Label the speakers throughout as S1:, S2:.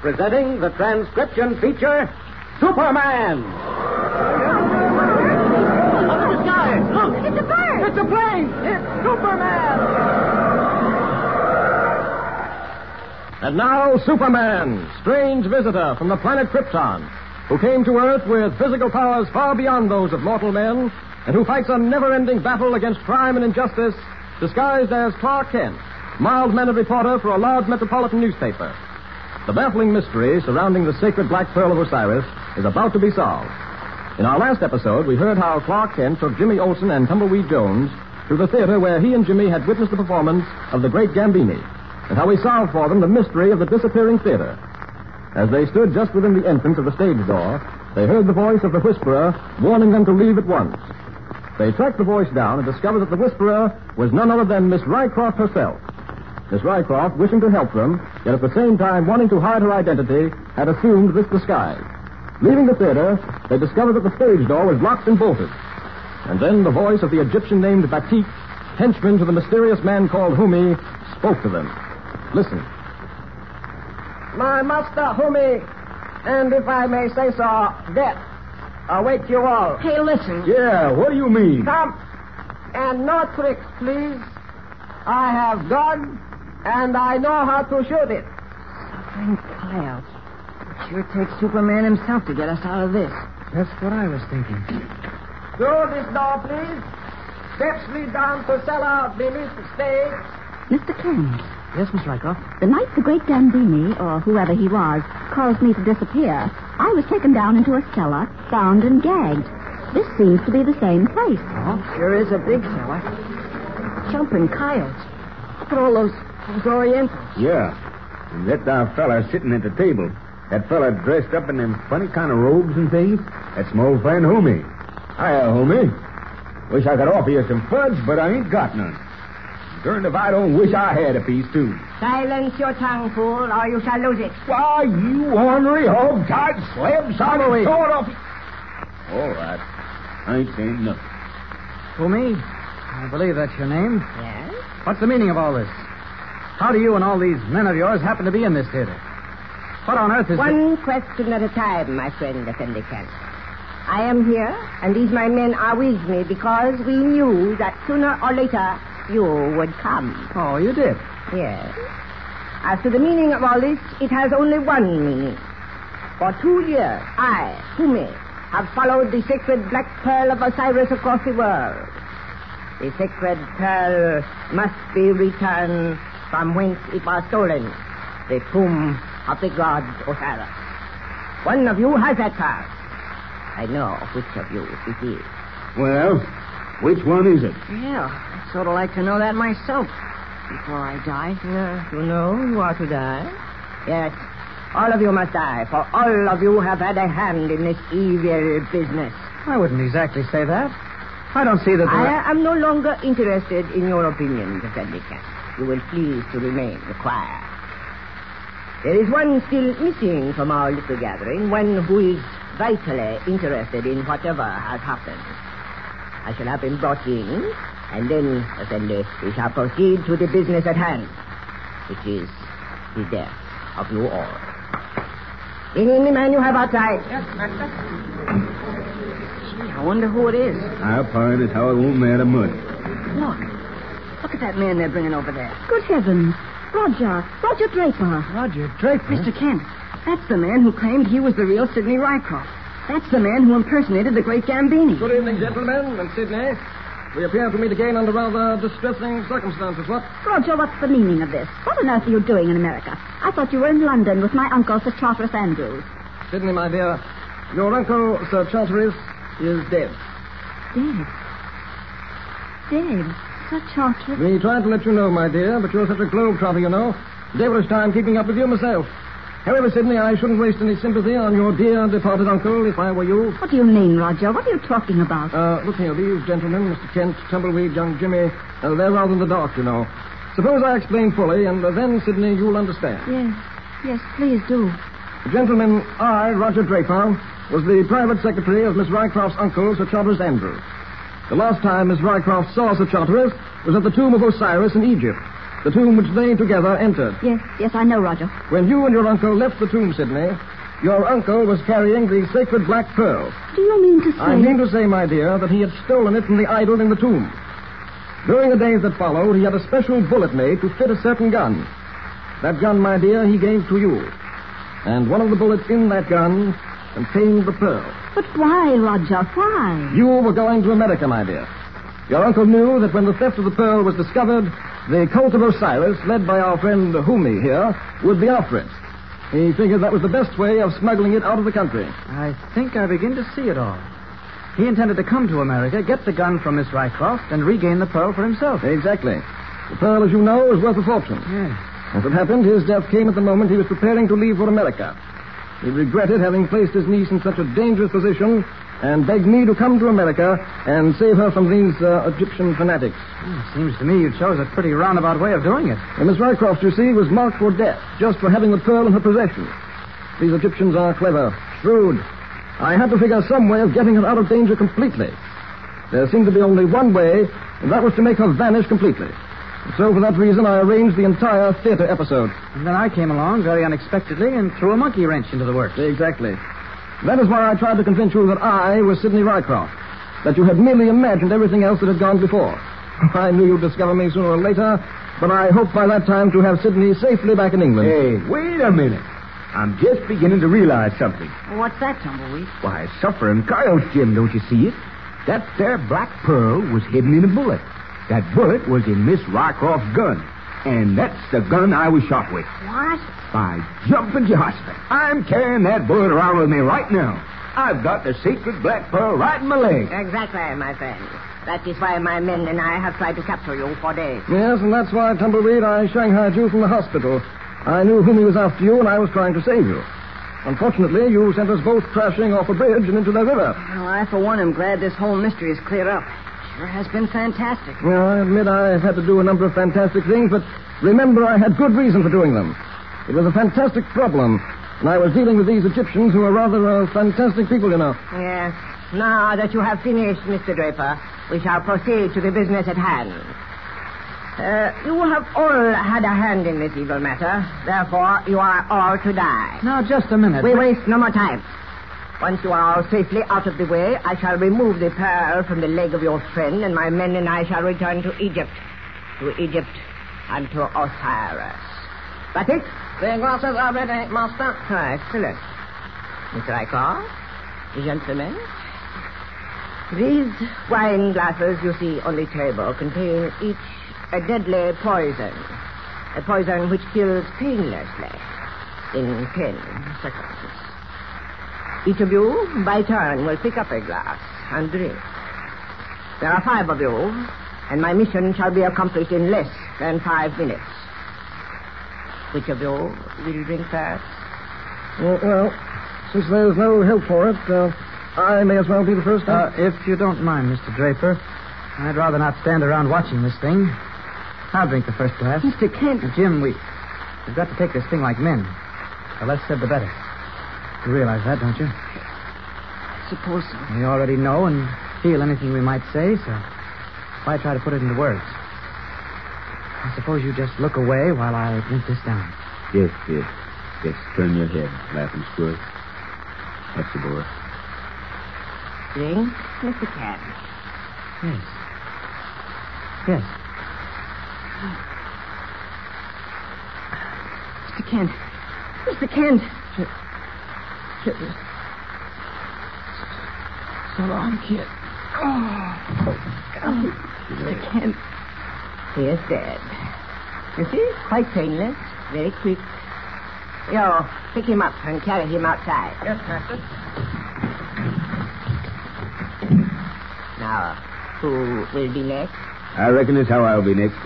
S1: presenting the transcription feature Superman.
S2: Up in the sky! Look!
S3: It's a bird!
S1: It's a plane! It's Superman! And now, Superman, strange visitor from the planet Krypton, who came to Earth with physical powers far beyond those of mortal men, and who fights a never ending battle against crime and injustice, disguised as Clark Kent, mild mannered reporter for a large metropolitan newspaper. The baffling mystery surrounding the sacred black pearl of Osiris is about to be solved. In our last episode, we heard how Clark Kent took Jimmy Olsen and Tumbleweed Jones to the theater where he and Jimmy had witnessed the performance of the great Gambini, and how he solved for them the mystery of the disappearing theater. As they stood just within the entrance of the stage door, they heard the voice of the whisperer warning them to leave at once. They tracked the voice down and discovered that the whisperer was none other than Miss Rycroft herself. Miss Rycroft, wishing to help them, yet at the same time wanting to hide her identity, had assumed this disguise. Leaving the theater, they discovered that the stage door was locked and bolted. And then the voice of the Egyptian named Batik, henchman to the mysterious man called Humi, spoke to them. Listen.
S4: My master, Humi, and if I may say so, death, await you all.
S2: Hey, listen.
S5: Yeah, what do you mean?
S4: Come, and no tricks, please. I have gun, and I know how to shoot it.
S2: Suffering clouds. It sure takes Superman himself to get us out of this.
S6: That's what I was thinking.
S4: Through this door, please. Steps lead down to cellar beneath the stage.
S3: Mr. Kent,
S6: Yes, Miss Rycroft?
S3: the night the great Gambini, or whoever he was, caused me to disappear, I was taken down into a cellar, bound and gagged. This seems to be the same place.
S2: Oh, sure is a big cellar. Jumping coyotes. Look at all those, those Orientals.
S5: Yeah. And that there fella sitting at the table. That fella dressed up in them funny kind of robes and things. That's my old friend Homie. Hiya, Homie. Wish I could offer you some fudge, but I ain't got none. Darned if I don't wish I had a piece, too.
S4: Silence your tongue, fool, or you shall lose it.
S5: Why, you ornery hog-tied slab sounding sort of... All right. I ain't saying nothing.
S6: Who, me? I believe that's your name.
S4: Yes?
S6: What's the meaning of all this? How do you and all these men of yours happen to be in this theater? What on earth is
S4: One question at a time, my friend Effendi Kent. I am here, and these my men are with me because we knew that sooner or later you would come.
S6: Oh, you did.
S4: Yes. As to the meaning of all this, it has only one meaning. For two years, I, Humi, have followed the sacred black pearl of Osiris across the world. The sacred pearl must be returned from whence it was stolen, the tomb of the god Osiris. One of you has that pearl. I know which of you it is.
S5: Well, which one is it?
S2: Yeah, I'd sort of like to know that myself before I die.
S4: Yeah, you know you are to die. Yes, all of you must die, for all of you have had a hand in this evil business.
S6: I wouldn't exactly say that. I don't see that. there-
S4: I am no longer interested in your opinion, Effendi Kent. You will please to remain quiet. There is one still missing from our little gathering, one who is vitally interested in whatever has happened. I shall have him brought in, and then, Effendi, we shall proceed to the business at hand, which is the death of you all. Bring in the man you have outside. Yes, Master.
S2: Gee, I wonder who it is.
S5: I'll find it how it won't matter much.
S2: Look. Look at that man they're bringing over there.
S3: Good heavens. Roger. Roger Draper.
S6: Roger Draper.
S2: Mr. Kent. That's the man who claimed he was the real Sidney Rycroft. That's the man who impersonated the great Gambini.
S1: Good evening, gentlemen, and Sydney. We appear to meet again under rather distressing circumstances, what?
S3: Roger, what's the meaning of this? What on earth are you doing in America? I thought you were in London with my uncle, Sir Charteris Andrews.
S1: Sydney, my dear, your uncle, Sir Charteris, is dead.
S3: Dead. Dead. Sir Charteris.
S1: We tried to let you know, my dear, but you're such a globe-trotter, you know. Devilish time keeping up with you myself. However, Sydney, I shouldn't waste any sympathy on your dear departed uncle if I were you.
S3: What do you mean, Roger? What are you talking about?
S1: Uh, look here, these gentlemen, Mr. Kent, Tumbleweed, young Jimmy, uh, they're rather in the dark, you know. Suppose I explain fully, and uh, then, Sydney, you'll understand.
S3: Yes. Yes, please do.
S1: Gentlemen, I, Roger Draper, was the private secretary of Miss Rycroft's uncle, Sir Charteris Andrews. The last time Miss Rycroft saw Sir Charteris was at the tomb of Osiris in Egypt. The tomb which they together entered.
S3: Yes, yes, I know, Roger.
S1: When you and your uncle left the tomb, Sidney, your uncle was carrying the sacred black pearl.
S3: Do you mean to say...
S1: I mean to say, my dear, that he had stolen it from the idol in the tomb. During the days that followed, he had a special bullet made to fit a certain gun. That gun, my dear, he gave to you. And one of the bullets in that gun contained the pearl.
S3: But why, Roger? Why?
S1: You were going to America, my dear. Your uncle knew that when the theft of the pearl was discovered, the cult of Osiris, led by our friend Humi here, would be after it. He figured that was the best way of smuggling it out of the country.
S6: I think I begin to see it all. He intended to come to America, get the gun from Miss Rycroft, and regain the pearl for himself.
S1: Exactly. The pearl, as you know, is worth a fortune.
S6: Yes.
S1: As it happened, his death came at the moment he was preparing to leave for America. He regretted having placed his niece in such a dangerous position and begged me to come to America and save her from these uh, Egyptian fanatics.
S6: Hmm, seems to me you chose a pretty roundabout way of doing it.
S1: And Miss Rycroft, you see, was marked for death just for having the pearl in her possession. These Egyptians are clever, shrewd. I had to figure some way of getting her out of danger completely. There seemed to be only one way, and that was to make her vanish completely. And so, for that reason, I arranged the entire theater episode.
S6: And then I came along very unexpectedly and threw a monkey wrench into the works.
S1: Exactly. That is why I tried to convince you that I was Sidney Rycroft. That you had merely imagined everything else that had gone before. I knew you'd discover me sooner or later, but I hoped by that time to have Sidney safely back in England.
S5: Hey, wait a minute. I'm just beginning to realize something.
S2: What's that, Tumbleweed?
S5: Why, suffering coyotes, Jim, don't you see it? That there black pearl was hidden in a bullet. That bullet was in Miss Rycroft's gun. And that's the gun I was shot with.
S2: What?
S5: By jumping Jehoshaphat. I'm carrying that bullet around with me right now. I've got the sacred black pearl right in my leg.
S4: Exactly, my friend. That is why my men and I have tried to capture you for days.
S1: Yes, and that's why, Tumbleweed, I shanghaied you from the hospital. I knew Humi was after you, and I was trying to save you. Unfortunately, you sent us both crashing off a bridge and into the river.
S2: Well, I, for one, am glad this whole mystery is cleared up. Sure has been fantastic.
S1: Well, I admit I've had to do a number of fantastic things, but remember I had good reason for doing them. It was a fantastic problem, and I was dealing with these Egyptians who are rather uh, fantastic people, you know.
S4: Yes. Now that you have finished, Mr. Draper, we shall proceed to the business at hand. Uh, you have all had a hand in this evil matter. Therefore, you are all to die.
S6: Now, just a minute.
S4: We waste no more time. Once you are safely out of the way, I shall remove the pearl from the leg of your friend, and my men and I shall return to Egypt. To Egypt and to Osiris. Got it?
S2: The glasses are ready, Master.
S4: Ah, excellent. Mr. Rycroft, gentlemen, these wine glasses you see on the table contain each a deadly poison. A poison which kills painlessly in ten seconds. Each of you, by turn, will pick up a glass and drink. There are five of you, and my mission shall be accomplished in less than five minutes. Which of you will drink first?
S1: Well, well, since there's no help for it, uh, I may as well be the first.
S6: Uh, if you don't mind, Mr. Draper, I'd rather not stand around watching this thing. I'll drink the first glass.
S2: Mr. Kent.
S6: Uh, Jim, we, we've got to take this thing like men. The less said, the better. You realize that, don't you?
S2: I suppose so.
S6: We already know and feel anything we might say, so why try to put it into words? I suppose you just look away while I drink this down.
S5: Yes, yes. Just turn your head, laughing squirt. That's the boy.
S4: Drink, Mr. Kent.
S6: Yes. Yes.
S2: Mr. Kent. Mr. Kent.
S1: So long, kid. Oh, come!
S2: Mr. Kent.
S4: He is dead. You see? Quite painless. Very quick. Yo, pick him up and carry him outside.
S1: Yes, Master.
S4: Now, who will be next?
S5: I reckon that's how I'll be next.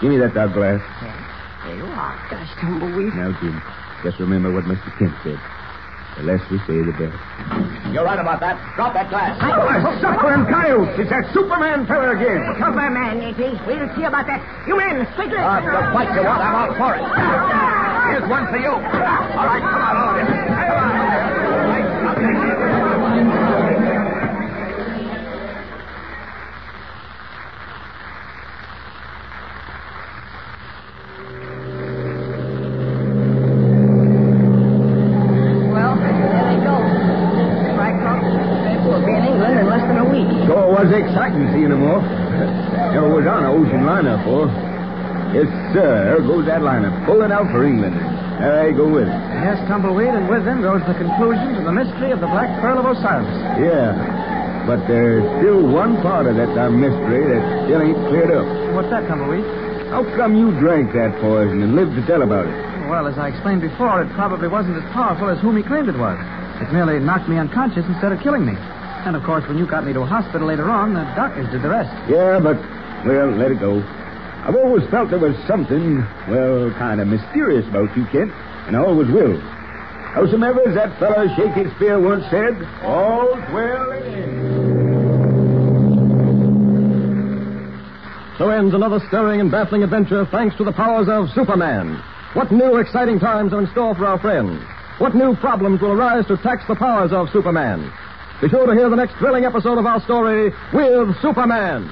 S5: Give me that dog glass.
S4: Yes, there you are.
S2: Gosh, Tumbleweed.
S5: Now, Jim, just remember what Mr. Kent said. The less we say, the better.
S1: You're right about that. Drop that glass.
S5: Oh, suffering coyotes! It's that Superman fella again.
S4: Superman, it is. We'll see about that. You men, quickly!
S1: Uh, the fight you want, I'm out for it. Here's one for you. All right, come on, all of you.
S5: was exciting seeing them off. Never was on an ocean liner before. Yes, sir. There goes that liner, pulling out for England. There I go with it.
S6: Yes, Tumbleweed, and with them goes the conclusion to the mystery of the Black Pearl of Osiris.
S5: Yeah. But there's still one part of that there mystery that still ain't cleared up.
S6: What's that, Tumbleweed?
S5: How come you drank that poison and lived to tell about it?
S6: Well, as I explained before, it probably wasn't as powerful as Humi claimed it was. It merely knocked me unconscious instead of killing me. And of course, when you got me to a hospital later on, the doctors did the rest.
S5: Yeah, but, well, let it go. I've always felt there was something, well, kind of mysterious about you, Kent, and I always will. Howsomever, as that fellow Shakespeare once said, all's well in the end.
S1: So ends another stirring and baffling adventure thanks to the powers of Superman. What new exciting times are in store for our friends? What new problems will arise to tax the powers of Superman? Be sure to hear the next thrilling episode of our story with Superman.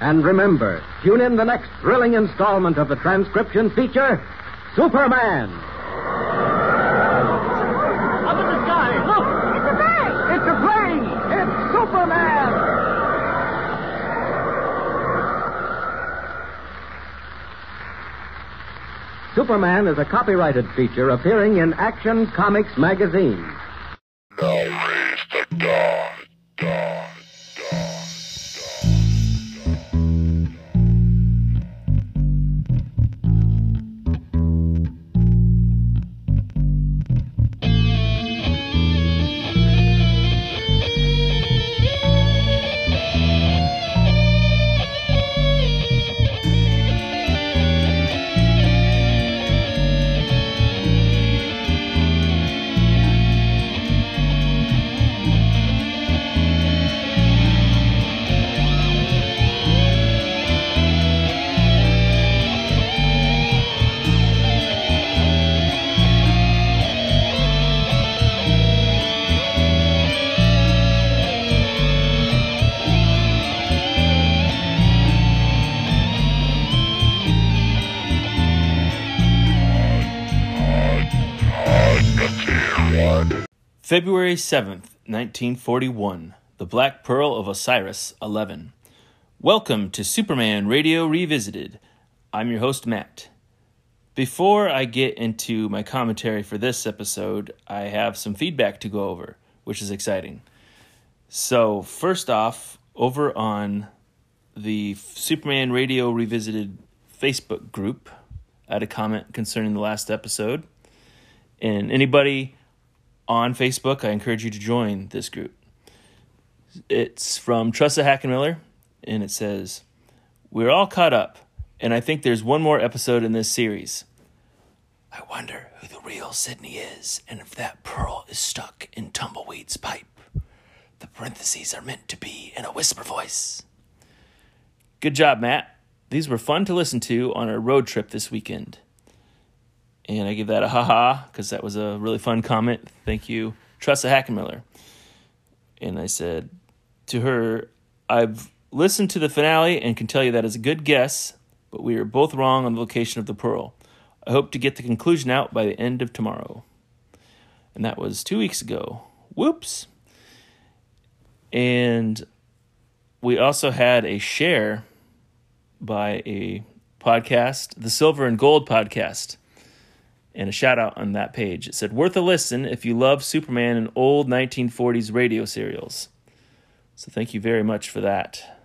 S7: And remember, tune in the next thrilling installment of the transcription feature, Superman.
S1: Up in the sky, look! It's a plane! It's a plane! It's Superman!
S7: Superman is a copyrighted feature appearing in Action Comics magazine.
S8: February 7th, 1941. The Black Pearl of Osiris 11. Welcome to Superman Radio Revisited. I'm your host, Matt. Before I get into my commentary for this episode, I have some feedback to go over, which is exciting. So, first off, over on the Superman Radio Revisited Facebook group, I had a comment concerning the last episode. And anybody on Facebook, I encourage you to join this group. It's from Tressa Hackenmiller, and it says, We're all caught up, and I think there's one more episode in this series. I wonder who the real Sydney is, and if that pearl is stuck in Tumbleweed's pipe. The parentheses are meant to be in a whisper voice. Good job, Matt. These were fun to listen to on our road trip this weekend. And I give that a haha because that was a really fun comment. Thank you, Tressa Hackenmiller. And I said to her, I've listened to the finale and can tell you that is a good guess, but we are both wrong on the location of the pearl. I hope to get the conclusion out by the end of tomorrow. And that was two weeks ago. Whoops. And we also had a share by a podcast, the Silver and Gold podcast, and a shout out on that page. It said, Worth a listen if you love Superman and old 1940s radio serials. So thank you very much for that.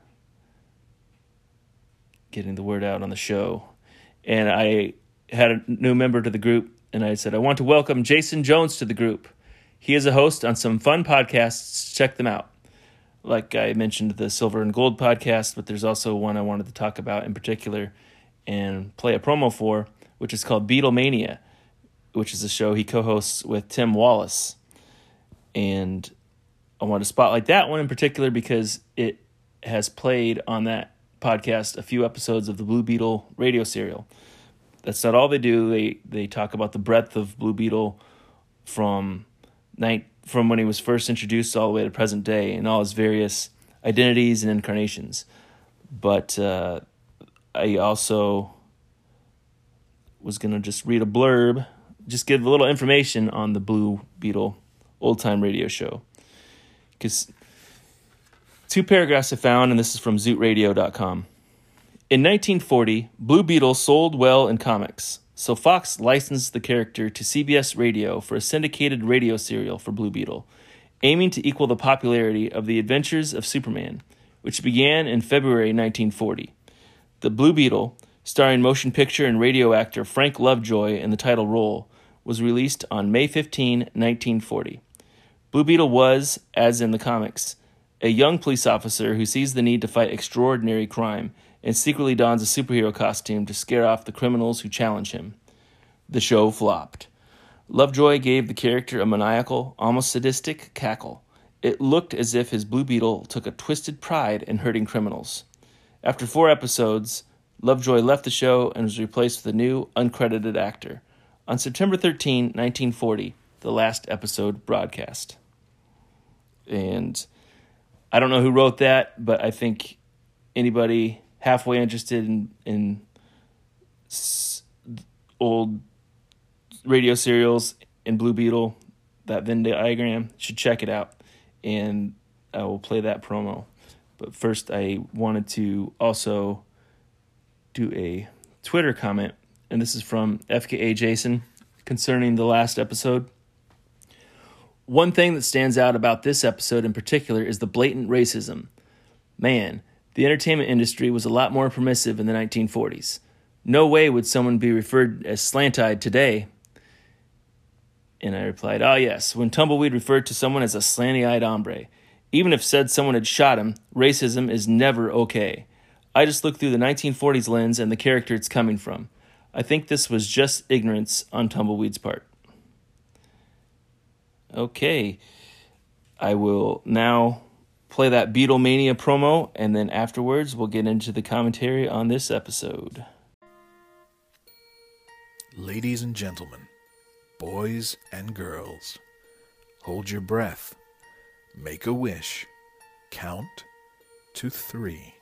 S8: Getting the word out on the show. And I had a new member to the group, and I said, I want to welcome Jason Jones to the group. He is a host on some fun podcasts. Check them out. Like I mentioned, the Silver and Gold podcast, but there's also one I wanted to talk about in particular and play a promo for, which is called Beetlemania, which is a show he co hosts with Tim Wallace. And I want to spotlight that one in particular because it has played on that podcast a few episodes of the Blue Beetle radio serial. That's not all they do. They they talk about the breadth of Blue Beetle from night from when he was first introduced all the way to present day and all his various identities and incarnations. But uh, I also was gonna just read a blurb, just give a little information on the Blue Beetle old time radio show, because Two paragraphs I found, and this is from zootradio.com. In 1940, Blue Beetle sold well in comics, so Fox licensed the character to CBS Radio for a syndicated radio serial for Blue Beetle, aiming to equal the popularity of The Adventures of Superman, which began in February 1940. The Blue Beetle, starring motion picture and radio actor Frank Lovejoy in the title role, was released on May 15, 1940. Blue Beetle was, as in the comics, a young police officer who sees the need to fight extraordinary crime and secretly dons a superhero costume to scare off the criminals who challenge him. The show flopped. Lovejoy gave the character a maniacal, almost sadistic cackle. It looked as if his Blue Beetle took a twisted pride in hurting criminals. After four episodes, Lovejoy left the show and was replaced with a new, uncredited actor. On September 13, 1940, the last episode broadcast. And I don't know who wrote that, but I think anybody halfway interested in, in s- old radio serials and Blue Beetle, that Venn diagram, should check it out. And I will play that promo. But first, I wanted to also do a Twitter comment, and this is from FKA Jason concerning the last episode. One thing that stands out about this episode in particular is the blatant racism. Man, the entertainment industry was a lot more permissive in the 1940s. No way would someone be referred as slant eyed today. And I replied, Ah, yes, when Tumbleweed referred to someone as a slanty eyed hombre. Even if said someone had shot him, racism is never okay. I just look through the 1940s lens and the character it's coming from. I think this was just ignorance on Tumbleweed's part. Okay, I will now play that Beetlemania promo, and then afterwards we'll get into the commentary on this episode.
S9: Ladies and gentlemen, boys and girls, hold your breath, make a wish, count to three.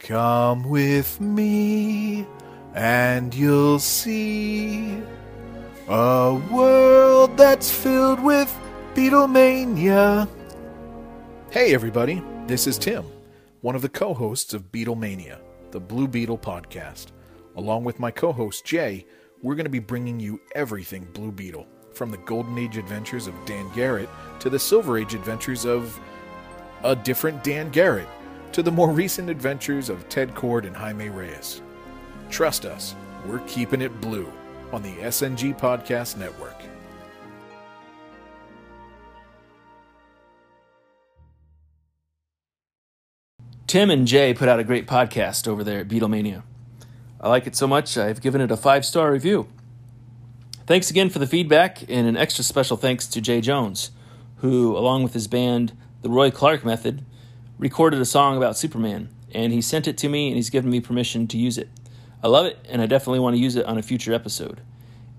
S9: Come with me, and you'll see a world that's filled with Beetlemania. Hey, everybody, this is Tim, one of the co hosts of Beetlemania, the Blue Beetle podcast. Along with my co host Jay, we're going to be bringing you everything Blue Beetle, from the Golden Age adventures of Dan Garrett to the Silver Age adventures of a different Dan Garrett to the more recent adventures of Ted Kord and Jaime Reyes. Trust us, we're keeping it blue on the SNG Podcast Network.
S8: Tim and Jay put out a great podcast over there at Beetlemania. I like it so much, I've given it a five star review. Thanks again for the feedback, and an extra special thanks to Jay Jones, who, along with his band, The Roy Clark Method, recorded a song about Superman, and he sent it to me and he's given me permission to use it. I love it, and I definitely want to use it on a future episode.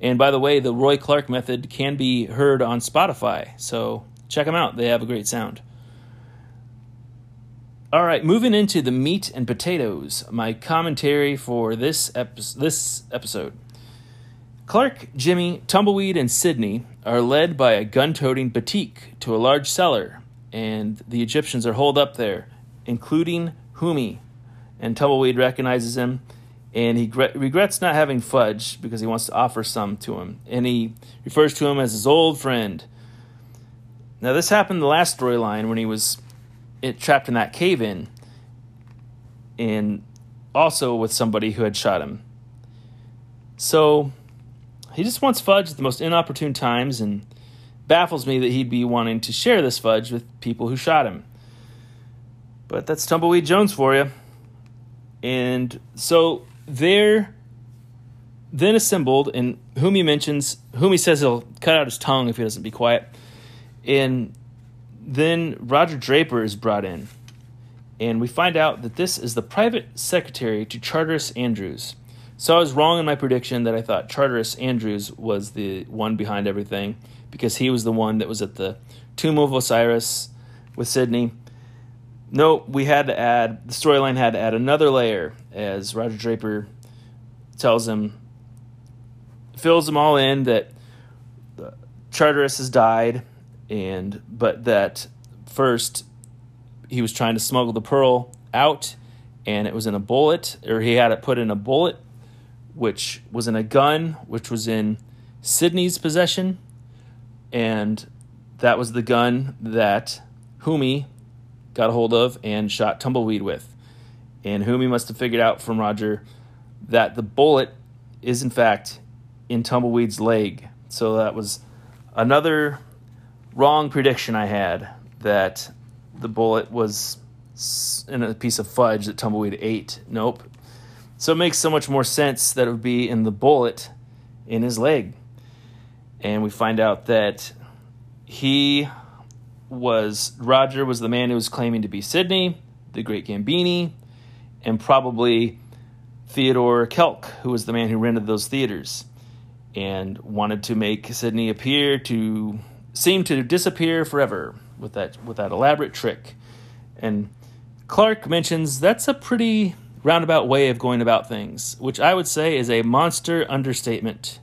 S8: And by the way, the Roy Clark method can be heard on Spotify, so check them out. They have a great sound. All right, moving into the meat and potatoes, my commentary for this, epi- this episode. Clark, Jimmy, Tumbleweed, and Sydney are led by a gun toting Batik to a large cellar, and the Egyptians are holed up there, including Humi. And Tumbleweed recognizes him, and he gre- regrets not having fudge because he wants to offer some to him. And he refers to him as his old friend. Now, this happened in the last storyline when he was it, trapped in that cave in, and also with somebody who had shot him. So he just wants fudge at the most inopportune times and baffles me that he'd be wanting to share this fudge with people who shot him. But that's Tumbleweed Jones for you. And so they're then assembled, and Humi mentions, Humi says he'll cut out his tongue if he doesn't be quiet. And then Roger Draper is brought in, and we find out that this is the private secretary to Charteris Andrews. So I was wrong in my prediction that I thought Charteris Andrews was the one behind everything because he was the one that was at the tomb of Osiris with Sydney. No, we had to add the storyline had to add another layer as Roger Draper tells him, fills them all in that Charteris has died, and but that first he was trying to smuggle the pearl out, and it was in a bullet, or he had it put in a bullet, which was in a gun, which was in Sydney's possession, and that was the gun that Humi got a hold of and shot Tumbleweed with. And Humi must have figured out from Roger that the bullet is in fact in Tumbleweed's leg. So that was another wrong prediction I had that the bullet was in a piece of fudge that Tumbleweed ate. Nope. So it makes so much more sense that it would be in the bullet in his leg. And we find out that he was Roger was the man who was claiming to be Sidney, the great Gambini, and probably Theodore Kelk, who was the man who rented those theaters and wanted to make Sidney appear to seem to disappear forever with that with that elaborate trick. And Clark mentions that's a pretty roundabout way of going about things, which I would say is a monster understatement.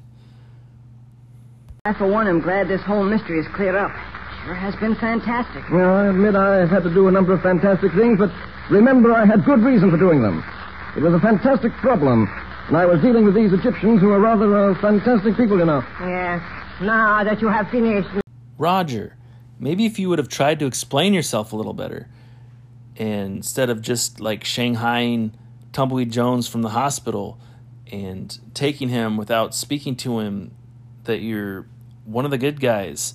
S2: I, for one, am glad this whole mystery is cleared up. Sure has been fantastic.
S1: Well, I admit I've had to do a number of fantastic things, but remember I had good reason for doing them. It was a fantastic problem, and I was dealing with these Egyptians who are rather uh, fantastic people, you know.
S4: Yes. Now that you have finished.
S8: Roger, maybe if you would have tried to explain yourself a little better, and instead of just like Shanghaiing Tumbleweed Jones from the hospital and taking him without speaking to him that you're one of the good guys,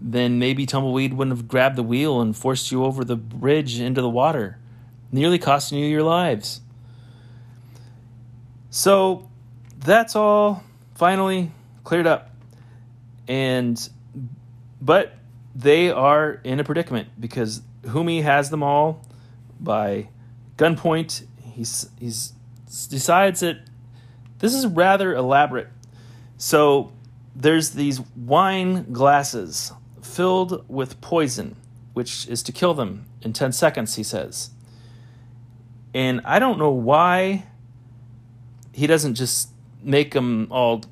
S8: then maybe Tumbleweed wouldn't have grabbed the wheel and forced you over the bridge into the water, nearly costing you your lives. So that's all finally cleared up. And but they are in a predicament because Humi has them all by gunpoint. He's he's decides that this is rather elaborate. So there's these wine glasses filled with poison, which is to kill them in 10 seconds, he says. And I don't know why he doesn't just make them all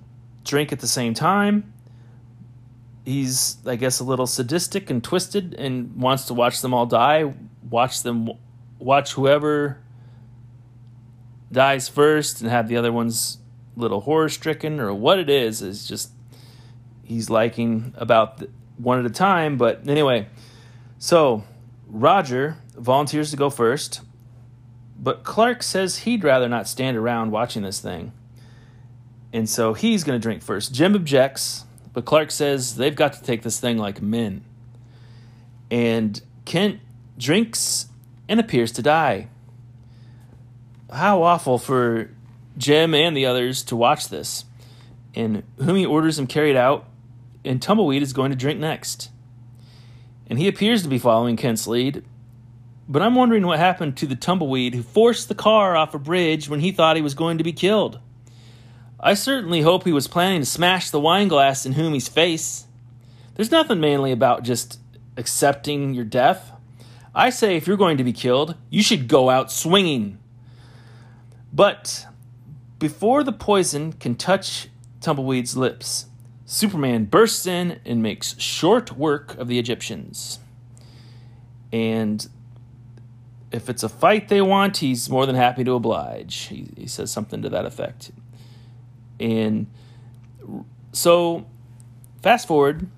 S8: drink at the same time. He's, I guess, a little sadistic and twisted and wants to watch them all die. Watch them, watch whoever dies first and have the other ones little horror stricken or what it is is just he's liking about one at a time. But anyway, so Roger volunteers to go first. But Clark says he'd rather not stand around watching this thing. And so he's going to drink first. Jim objects, but Clark says they've got to take this thing like men. And Kent drinks and appears to die. How awful for Jim and the others to watch this. And Humi orders him carried out, and Tumbleweed is going to drink next. And he appears to be following Kent's lead, but I'm wondering what happened to the tumbleweed who forced the car off a bridge when he thought he was going to be killed. I certainly hope he was planning to smash the wine glass in Humi's face. There's nothing manly about just accepting your death. I say if you're going to be killed, you should go out swinging. But before the poison can touch Tumbleweed's lips, Superman bursts in and makes short work of the Egyptians. And if it's a fight they want, he's more than happy to oblige. He, he says something to that effect. And so, fast forward,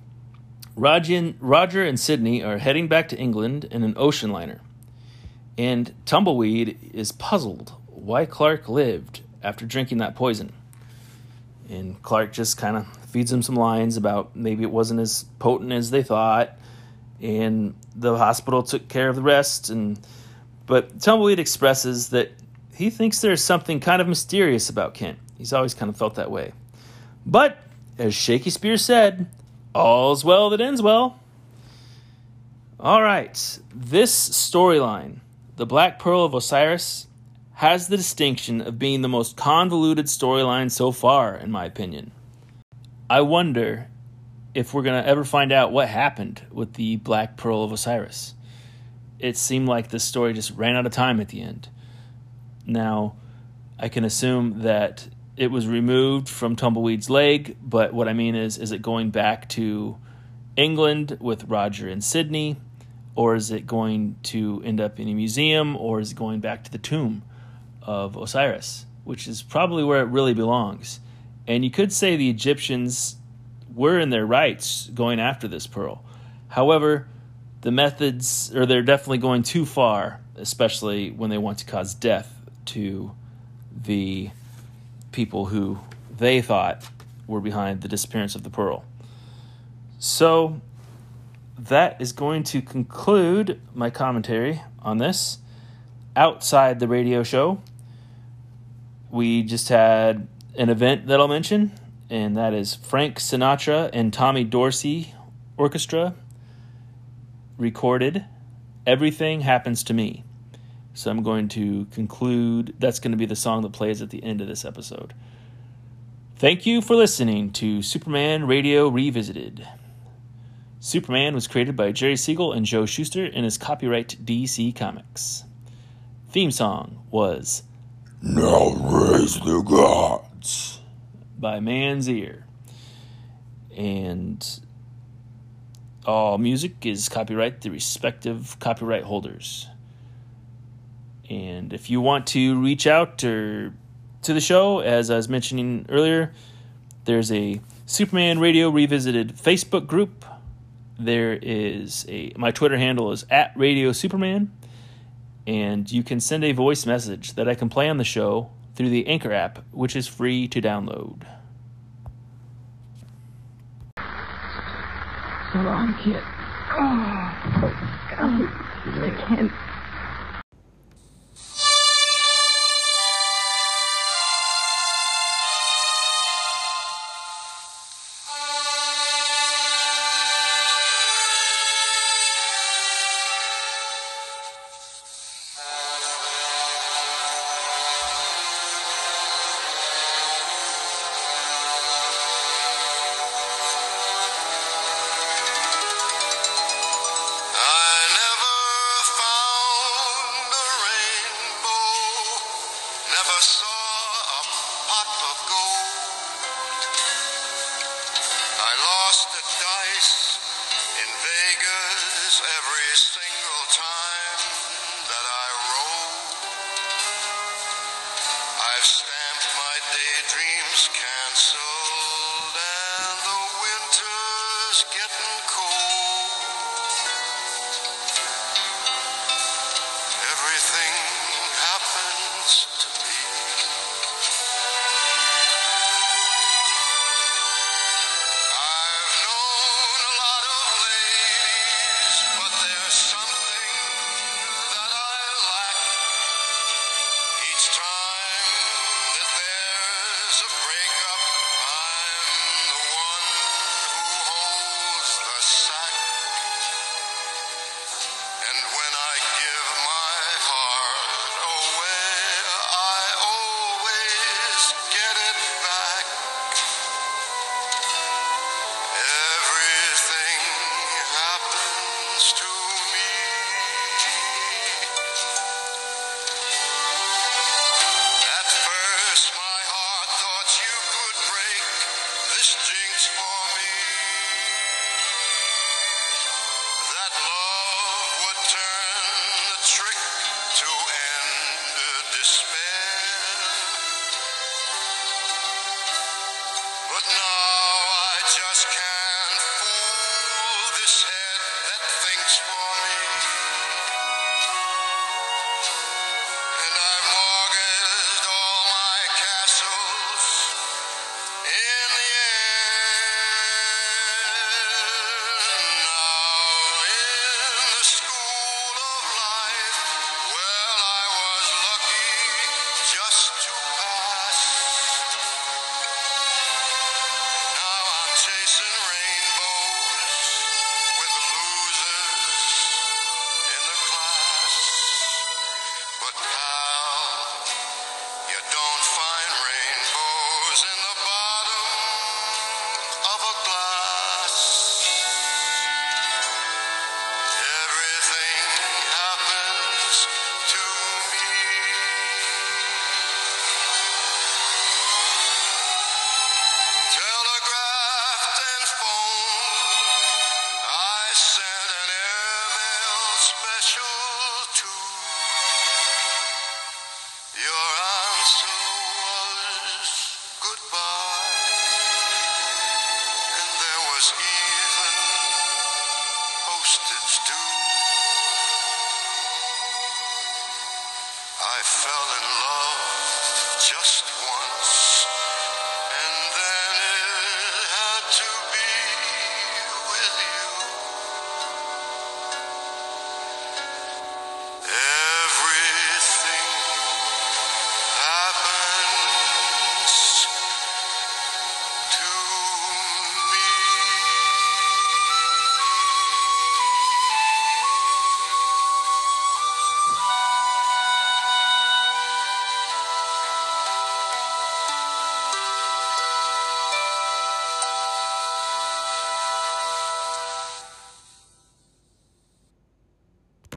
S8: Roger Roger and Sidney are heading back to England in an ocean liner. And Tumbleweed is puzzled why Clark lived after drinking that poison. And Clark just kind of feeds him some lines about maybe it wasn't as potent as they thought. And the hospital took care of the rest. And but Tumbleweed expresses that he thinks there's something kind of mysterious about Kent. He's always kind of felt that way. But, as Shakespeare said, all's well that ends well. All right, this storyline, The Black Pearl of Osiris, has the distinction of being the most convoluted storyline so far, in my opinion. I wonder if we're going to ever find out what happened with the Black Pearl of Osiris it seemed like the story just ran out of time at the end. Now, I can assume that it was removed from Tumbleweed's leg, but what I mean is, is it going back to England with Roger and Sidney, or is it going to end up in a museum, or is it going back to the tomb of Osiris, which is probably where it really belongs? And you could say the Egyptians were in their rights going after this pearl. However, the methods, or they're definitely going too far, especially when they want to cause death to the people who they thought were behind the disappearance of the pearl. So, that is going to conclude my commentary on this. Outside the radio show, we just had an event that I'll mention, and that is Frank Sinatra and Tommy Dorsey Orchestra recorded Everything Happens to Me. So I'm going to conclude, that's going to be the song that plays at the end of this episode. Thank you for listening to Superman Radio Revisited. Superman was created by Jerry Siegel and Joe Shuster and is copyright DC Comics. Theme song was
S10: Now raise the
S8: by Man's Ear. And all music is copyright the respective copyright holders. And if you want to reach out or to the show, as I was mentioning earlier, there's a Superman Radio Revisited Facebook group. There is a my Twitter handle is at Radio Superman, and you can send a voice message that I can play on the show through the Anchor app, which is free to download.
S2: So long, kid. Oh, God. I can't.